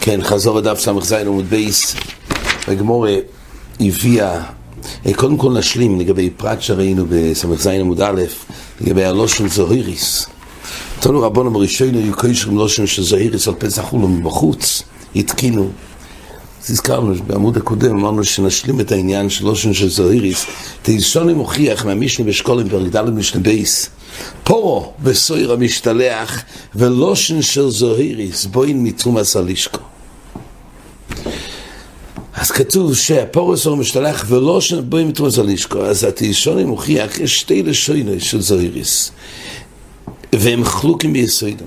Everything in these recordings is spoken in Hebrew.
כן, חזור לדף ס"ז עמוד ב', הגמרא הביאה, אה, קודם כל נשלים לגבי פרט שראינו בס"ז עמוד א', לגבי הלושן זוהיריס. תנו רבונו בראשינו היו קשרים לושן של זוהיריס על פסח אולו מבחוץ, התקינו. אז הזכרנו בעמוד הקודם, אמרנו שנשלים את העניין של לושן של זוהיריס. תיסוני מוכיח מהמשנה בשקלים פרק ד' משנה ב'. פרה ושעיר המשתלח ולושן של זוהיריס בוין מתרומס הלישקו. אז כתוב שהפורס הוא משתלח ולא שבואים מתרומס הלישקו, אז התישוני מוכיח, יש שתי לשוינו של זוהיריס, והם חלוקים ביסוידם.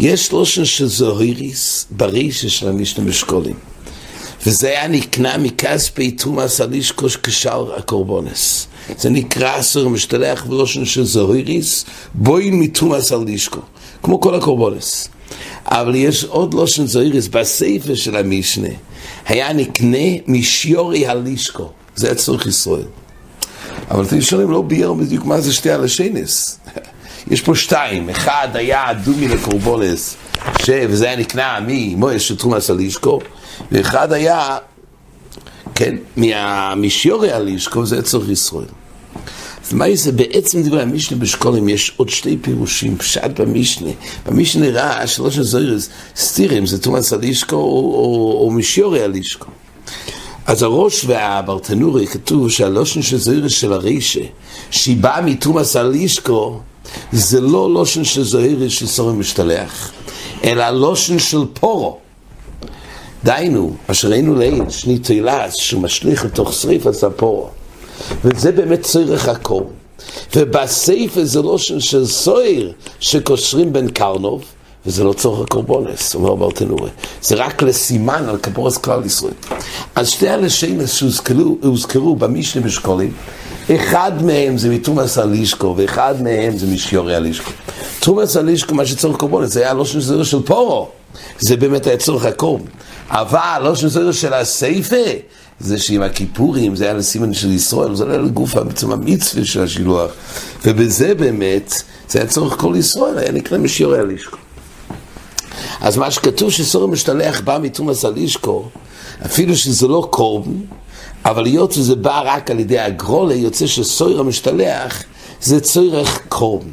יש לושן של זוהיריס ברישה של המשנה בשקולים. וזה היה נקנה מכספי תרומס הלישקו כשאר הקורבונס. זה נקרא אסור משתלח ולושן של זוהיריס, בואים מתרומס הלישקו, כמו כל הקורבונס. אבל יש עוד לושן זוהיריס בספר של המשנה. היה נקנה משיורי הלישקו, זה צורך ישראל. אבל אתם שואלים לא ביאר בדיוק מה זה שתי הלשנס. יש פה שתיים, אחד היה דומי לקורבולס, ש... וזה היה נקנה ממויש של תרומס הלישקו, ואחד היה, כן, משיורי הלישקו, זה צורך ישראל. אז מה זה בעצם דברי המשנה בשקולים יש עוד שתי פירושים, פשט במשנה. במשנה ראה שלוש הזוירס סטירים, זה תומאס הלישקו או, או, או משיורי הלישקו. אז הראש והברטנורי כתוב שהלושן של זוירס של הרישה, שהיא באה מתומאס הלישקו, זה לא לושן של זוירס של סורי משתלח, אלא לושן של פורו. דהיינו, אשר ראינו לעיל, שני תהילס, שהוא משליך לתוך שריפת הפורו. וזה באמת צורך הקור. ובסייפה זה לא של סויר שקושרים בין קרנוב, וזה לא צורך הקורבונס, אומר ברטנורה. זה רק לסימן על כפורס כלל ישראל. אז שתי הלשיינס שהוזכרו במשנה בשקולים, אחד מהם זה מתומאס הלישקו, ואחד מהם זה משיורי הלישקו. תומאס הלישקו, מה שצורך קורבונס, זה היה לא של של פורו. זה באמת היה צורך הקורבן. אבל לא של של הסייפה, זה שעם הכיפורים זה היה לסימן של ישראל, זה לא היה לגוף בעצם המצווה של השילוח. ובזה באמת, זה היה צורך כל ישראל, היה נקרא משיורי הלישקו. אז מה שכתוב שסור משתלח בא מתומאס הלישקו, אפילו שזה לא קורבן, אבל היות שזה בא רק על ידי הגרולה, יוצא שסויר המשתלח זה צורך קורבן.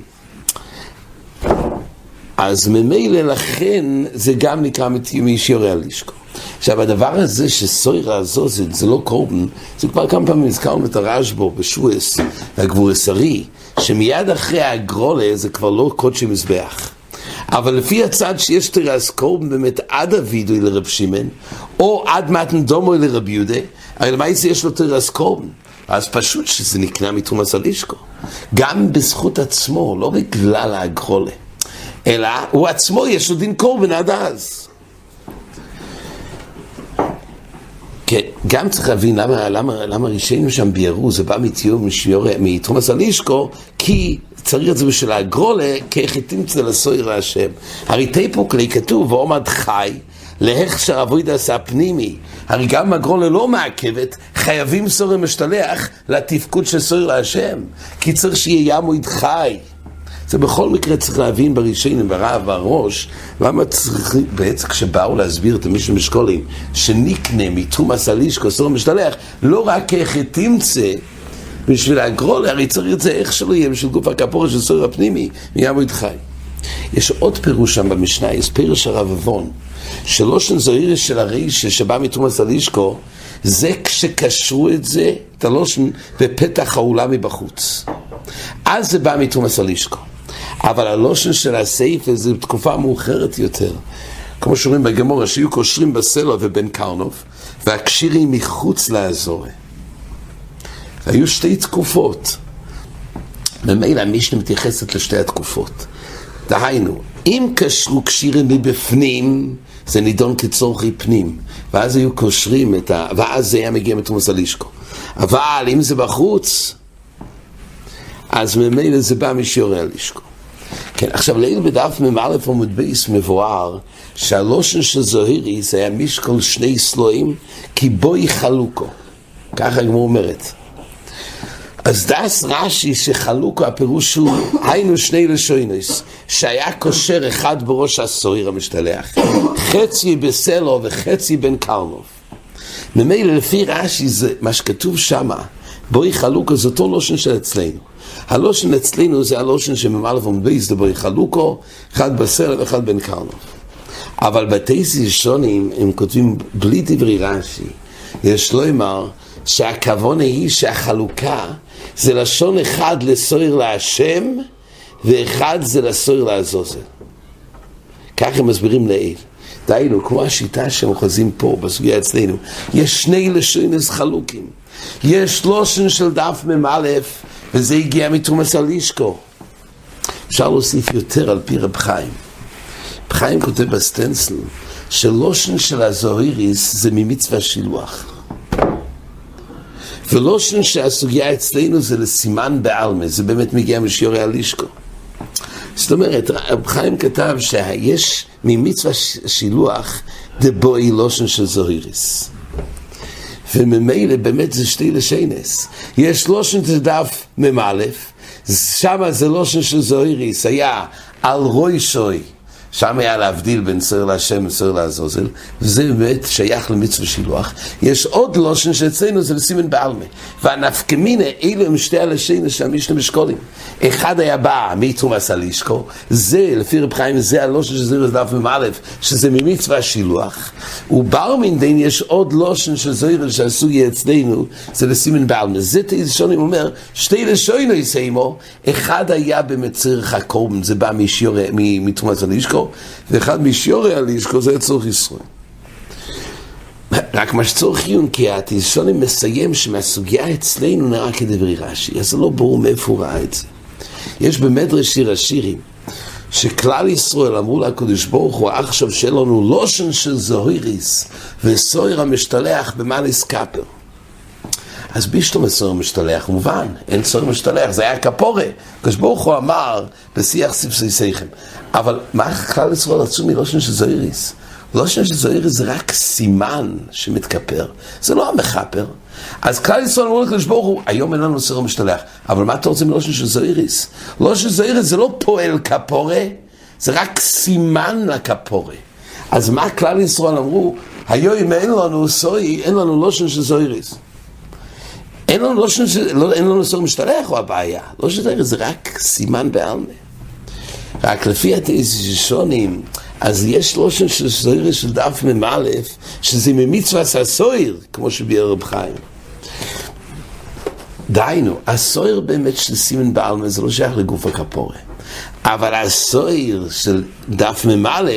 אז ממילא לכן זה גם נקרא משיורי הלישקו. עכשיו הדבר הזה שסוירה הזוזת זה לא קורבן, זה כבר כמה פעמים הזכרנו את הרשב"ו בשועס, הגבורסרי, שמיד אחרי הגרולה זה כבר לא קודשי מזבח. אבל לפי הצד שיש תרס קורבן באמת עד אבידו לרב שמעון, או עד מתן דומו לרב יהודה, הרי למעשה יש לו תרס קורבן. אז פשוט שזה נקנה מתרומס הלישקו. גם בזכות עצמו, לא בגלל הגרולה, אלא הוא עצמו יש לו דין קורבן עד אז. כן, גם צריך להבין למה, למה, למה רישינו שם ביארו, זה בא מתיאור מתרומס הלישקו, כי צריך את זה בשביל הגרולה, כאיך תמצא לסויר להשם. הרי תיפוקלי כתוב, ועומד חי, להכשר אבוידס הפנימי. הרי גם הגרולה לא מעכבת, חייבים סורי משתלח לתפקוד של סויר להשם. כי צריך שיהיה ימויד חי. זה בכל מקרה צריך להבין בראשונים, ברב, בראש, למה צריך, בעצם כשבאו להסביר את מישהו משקולים, שניקנה מתומאס הלישקו, סור משתלח, לא רק איך תמצא, בשביל הגרול, הרי צריך את זה איך שלא יהיה, בשביל גוף הכפורה של סור הפנימי, מיעמוד חי. יש עוד פירוש שם במשנה, יש פירוש הרב אבון, שלושן זוהירס של הרישה שבא מתומאס הלישקו, זה כשקשרו את זה, את הלושן, בפתח האולם מבחוץ. אז זה בא מתומאס הלישקו. אבל הלושן של הסעיף זה תקופה מאוחרת יותר. כמו שאומרים בגמורה, שיהיו קושרים בסלו ובן קרנוב, והקשירים מחוץ לאזור. והיו שתי תקופות. ממילא המשנה מתייחסת לשתי התקופות. דהיינו, אם קשרו קשירים מבפנים, זה נידון כצורכי פנים, ואז היו קושרים את ה... ואז זה היה מגיע מתרומת הלשכה. אבל אם זה בחוץ, אז ממילא זה בא משיירי הלשכה. כן, עכשיו לעיל בדף מ"א עמוד ב' מבואר שהלושן של זוהיריס היה משקול שני סלעים כי בעי חלוקה. ככה הגמרא אומרת. אז דעת רש"י שחלוקה הפירוש הוא היינו שני לשונות שהיה קושר אחד בראש השעיר המשתלח חצי בסלו וחצי בן קרנוב ממילא לפי רש"י זה מה שכתוב שמה בואי חלוקו זה אותו לושן של אצלנו הלושן אצלנו זה הלושן שממלא ומבייס בואי חלוקו אחד בסלו ואחד בן קרנוב אבל בתי ראשונים הם כותבים בלי דברי רש"י יש לומר שהכוונה היא שהחלוקה זה לשון אחד לסויר להשם ואחד זה לסויר לעזוזל. כך הם מסבירים לעיל. דהיינו, כמו השיטה שהם חוזים פה בסוגיה אצלנו, יש שני לשונס חלוקים. יש לושן של דף מ"א, וזה הגיע מתרומס הלישקו. אפשר להוסיף יותר על פי רב חיים. רב חיים כותב בסטנסל שלושן של הזוהיריס זה ממצווה שילוח. ולושן שהסוגיה אצלנו זה לסימן בעלמה, זה באמת מגיע משיורי הלישקו. זאת אומרת, רב חיים כתב שיש ממצווה שילוח דבוי לושן של זוהיריס. וממילא באמת זה שתי לשנס. יש לושן של דף מ"א, שמה זה לושן של זוהיריס, היה על רוי שוי. שם היה להבדיל בין סוהר להשם וסוהר לעזוזל, וזה באמת שייך למצווה שילוח. יש עוד לושן שאצלנו זה לסימן בעלמה. והנפקמינה, אלו הם שתי הלשינו שהמשנה משקולים. אחד היה בא מתרומס הלישקו, זה, לפי רב חיים, זה הלושן שזה דף מ"א, שזה ממצווה שילוח. וברמין דין יש עוד לושן של זוהר שעשו אצלנו, זה לסימן בעלמה. זה תשעונים אומר, שתי לשוינו יסיימו, אחד היה במציר חקום, זה בא מתרומס הלישקו, לישקו, ואחד משיורי הלישקו זה צורך ישראל. רק מה שצורך עיון, כי התיסוני מסיים שמהסוגיה אצלנו נראה כדברי רש"י, אז זה לא ברור מאיפה הוא ראה את זה. יש במדרש שיר השירים, שכלל ישראל אמרו לקדוש ברוך הוא, עכשיו שיהיה לנו לושן של זוהיריס וסויר המשתלח במאליס קאפר. אז בישלום הסוהר משתלח, מובן, אין סוהר משתלח, זה היה כפורה. הקדוש ברוך הוא אמר בשיח ספסיסיכם. אבל מה כלל ישראל רצו מלושן של זויריס? לושן של זויריס זה רק סימן שמתכפר, זה לא המכפר. אז כלל ישראל אמרו לקדוש ברוך הוא, היום אין לנו סוהר משתלח, אבל מה אתה רוצה מלושן של זויריס? לושן של זויריס זה לא פועל כפורה, זה רק סימן לכפורה. אז מה כלל ישראל אמרו? היום אין לנו סוי, אין לנו לושן של זויריס. אין לנו לושן, לא, אין לנו סוהר משתלח הוא הבעיה, לושן של זה רק סימן בעלמה. רק לפי התשעונים, אז יש לושן של סוהר של דף מ"א, שזה ממצווה הסוהר, כמו שביאר רב חיים. דהיינו, הסוהר באמת של סימן בעלמה זה לא שייך לגוף הכפורה. אבל הסויר של דף מ"א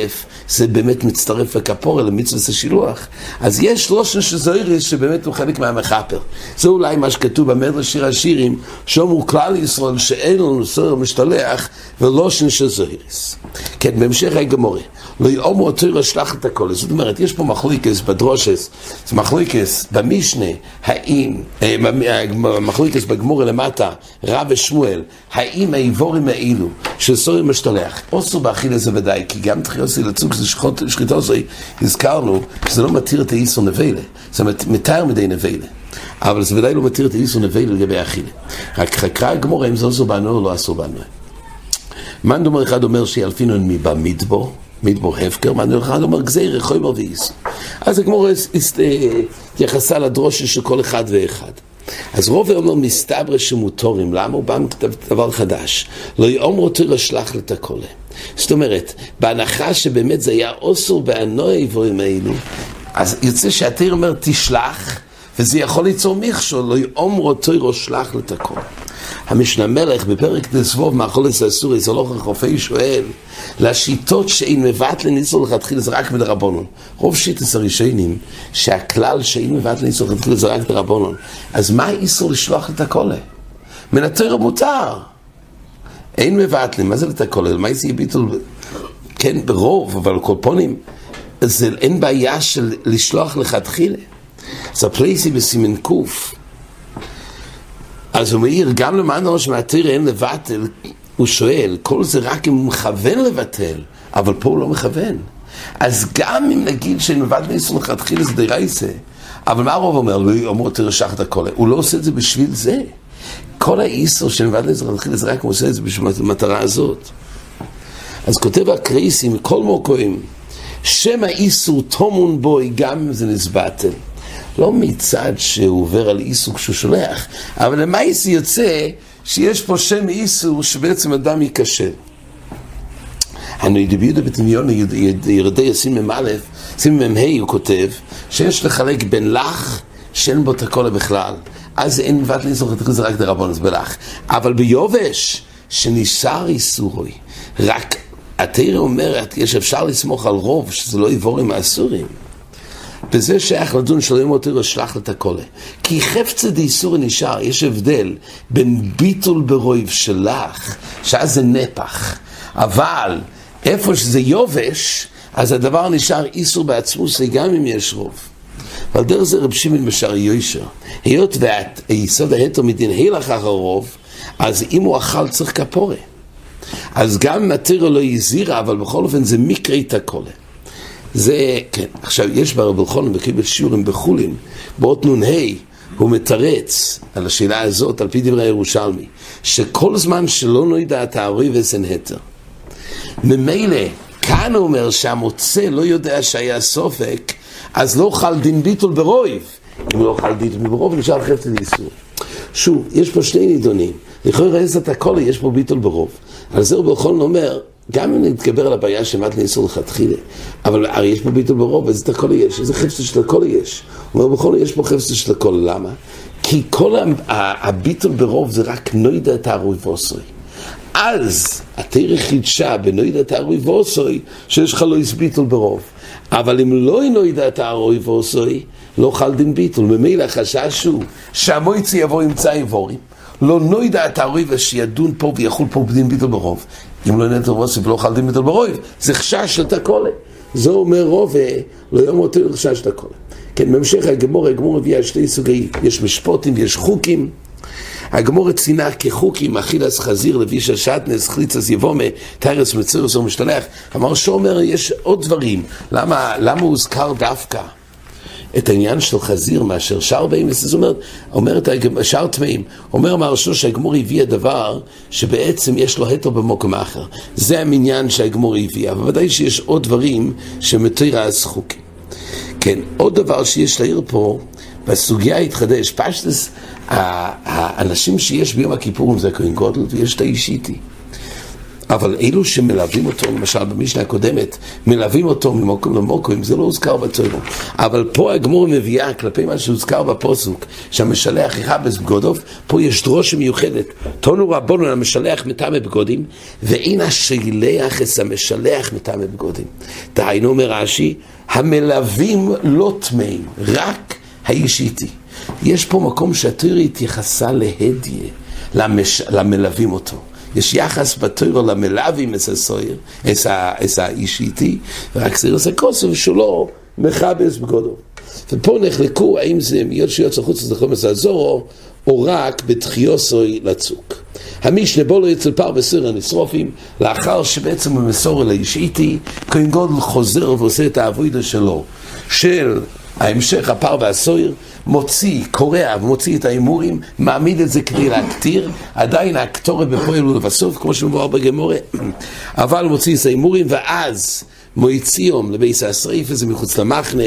זה באמת מצטרף לכפורה, למצוות השילוח. אז יש לושן של זויריס שבאמת הוא חלק מהמחפר. זה אולי מה שכתוב במדרש שיר השירים, שאומרו כלל ישראל שאין לנו סויר משתלח ולושן של זויריס. כן, בהמשך הגמורי. לא יאמרו תוירה שלח את הכל. זאת אומרת, יש פה מחלוקס בדרושס, זה מחלוקס במשנה, האם, אה, מחלוקס בגמורי למטה, רב ושמואל, האם האיבורים האלו של סורי משתלח, אוסו באכילה זה ודאי, כי גם תחיוסי לצוג זה שחיתו זה, הזכרנו שזה לא מתיר את האיסו נבלה, זה מתאר מדי נבלה. אבל זה ודאי לא מתיר את האיסו נבלה לגבי אכילה. רק חקרה הגמורה אם זה עשו בנו או לא עשו בנו. מאן דומר אחד אומר שילפינון מבמדבו, מדבור הפקר, מאן דומר אחד אומר גזיר, חומר ואיסו. אז הגמורה התייחסה לדרושה של כל אחד ואחד. אז רוב אומר מסתברא שמוטורים, למה הוא בא עם דבר חדש? לא יאמרו תרא שלח לתקולה. זאת אומרת, בהנחה שבאמת זה היה אוסור בענוי העברים האלו, אז יוצא שהתיר אומר תשלח, וזה יכול ליצור מכשול, לא יאמרו תרא שלח לתקולה. המשנה מלך בפרק דסבוב מאכולס זה לא חופי שואל, לשיטות שאין מבטלן איסור לכתחילה זה רק בדרבנון. רוב שיטס הראשונים, שהכלל שאין מבטלן איסור לכתחילה זה רק בדרבנון. אז מה איסור לשלוח את הקולה? מן מותר. אין מבטלן, מה זה לתקולה? מה זה ביטול? כן, ברוב, אבל קופונים, זה אין בעיה של לשלוח לכתחילה. אז הפלייסי בסימן קוף. אז הוא מעיר, גם למען ראש מהתרא אין לבטל, הוא שואל, כל זה רק אם הוא מכוון לבטל, אבל פה הוא לא מכוון. אז גם אם נגיד שנבט ניסו לכתחילה זה דרייסה, אבל מה הרוב אומר? לא אמרו תרשח את הכל, הוא לא עושה את זה בשביל זה. כל האיסור של נבד לזרח להתחיל זה רק עושה את זה בשביל המטרה הזאת. אז כותב הקרייסי מכל מוקוים, שם האיסור תומון בוי גם אם זה נסבטל. לא מצד שהוא עובר על איסור כשהוא שולח, אבל למעשה יוצא שיש פה שם איסור שבעצם אדם ייכשל. הנוידע ביהודה בתמיון ירדי סימם א', סימם ה' הוא כותב שיש לחלק בין לך שאין בו את הכל בכלל. אז אין מבט לאיסור חתיכות זה רק דרבנוס בלך. אבל ביובש, שנשאר איסורוי, רק התרא אומרת, אפשר לסמוך על רוב, שזה לא יבורים מהסורים. וזה שייך לדון שלא יאמר תרא שלח לתקולה. כי חפצה דאיסור נשאר, יש הבדל בין ביטול ברויב שלך, שאז זה נפח, אבל איפה שזה יובש, אז הדבר נשאר איסור בעצמו, זה גם אם יש רוב. ועל דרך זה רב שמעון בשער יושר, היות והיסוד ההתר מדין הילך אחר רוב, אז אם הוא אכל צריך כפורה. אז גם אם התירה לא הזהירה, אבל בכל אופן זה מקרי תקולה. זה, כן, עכשיו יש ברב אלחונן בקיבל שיעורים בחולין, באות נ"ה, הוא מתרץ על השאלה הזאת, על פי דברי הירושלמי, שכל זמן שלא נוידע את הארי וסן התר. ממילא, כאן הוא אומר שהמוצא לא יודע שהיה סופק, אז לא חל דין ביטול ברויב. אם לא חל דין ביטול ברוב, נשאר חפץ לאיסור. שוב, יש פה שני נידונים. לכאורה איזה תקולה, יש פה ביטול ברוב. על זה הוא בכל אומר, גם אם נתגבר על הבעיה של מת לאיסור לכתחילה, אבל הרי יש פה ביטול ברוב, איזה תקולה יש? איזה חפץ של תקולה יש? הוא אומר, בכל יש פה חפץ של תקולה, למה? כי כל הביטול ברוב זה רק נוידע את הערוי ועושרי. אז התרא חידשה בנוידע את הערוי ועושרי, שיש לך לא ביטול ברוב. אבל אם לא נוידע את הערוי ועושרי, לא חל דין ביטול. ממילא החשש הוא שהמויצי יבוא עם צי וורים. לא נוידע את הערוי ושידון פה ויחול פה בדין ביטול ברוב. אם לא נטל ועושרי ולא חל דין ביטול ברוב, זה חשש של תקולה. זה אומר רוב, לא יום אותו חשש תקולה. כן, בהמשך הגמור, הגמור הביאה שני סוגי, יש משפוטים ויש חוקים. הגמור ציינה כחוקים, אכילס חזיר, לביש השטנס, חליצס יבומה, תרס מצרס ומשתלח. אמר שאומר, יש עוד דברים. למה, למה הוזכר דווקא? את העניין של חזיר מאשר שאר בהמס, זאת אומרת, אומרת שאר טמאים, אומר מהרשו שהגמור הביא הדבר שבעצם יש לו היתר במוקם אחר. זה המניין שהגמור הביא, אבל ודאי שיש עוד דברים שמתירה הזחוקים. כן, עוד דבר שיש להעיר פה, והסוגיה התחדש, פשטס, האנשים שיש ביום הכיפורים זה הכהן גודל ויש את האישיתי. אבל אלו שמלווים אותו, למשל במשנה הקודמת, מלווים אותו ממוקם למוקם, זה לא הוזכר בתוירו. אבל פה הגמור מביאה כלפי מה שהוזכר בפוסוק, שהמשלח יכבס בגודוב, פה יש דרושה מיוחדת. תונו רבונו המשלח מטעמי בגודים, ואין השילח את המשלח מטעמי בגודים. דהיינו אומר רש"י, המלווים לא טמאים, רק האיש איתי. יש פה מקום שהתורה התייחסה להדיה, למש... למלווים אותו. יש יחס בתורה למלווים את הסויר, את האיש איתי, ורק זה עושה כוסף שלא מכבס בגודו. ופה נחלקו האם זה מיד שיוצא חוץ לחומץ הזורו, או רק בתחיוסוי לצוק. המשנה בו לא אצל פר בסיר הנשרופים, לאחר שבעצם הוא מסור אל האיש איתי, כהן גודל חוזר ועושה את העבודה שלו, של ההמשך, הפר והסויר, מוציא, קורע ומוציא את ההימורים, מעמיד את זה כדי להקטיר, עדיין הקטורת בפועל הוא לבסוף, כמו שמבואר בגמורה, אבל מוציא את ההימורים, ואז מויציום לבייס השריף, וזה מחוץ למחנה,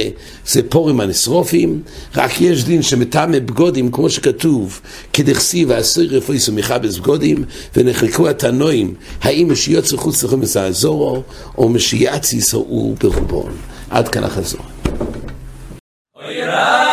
זה פורים הנשרופים, רק יש דין שמטעמי בגודים, כמו שכתוב, כדכסי והסיר רפויסו מחבס בגודים, ונחלקו התנועים, האם משיוצא חוץ לחומס האזורו, או משיאציס הוא ברובון. עד כאן החזור. Hare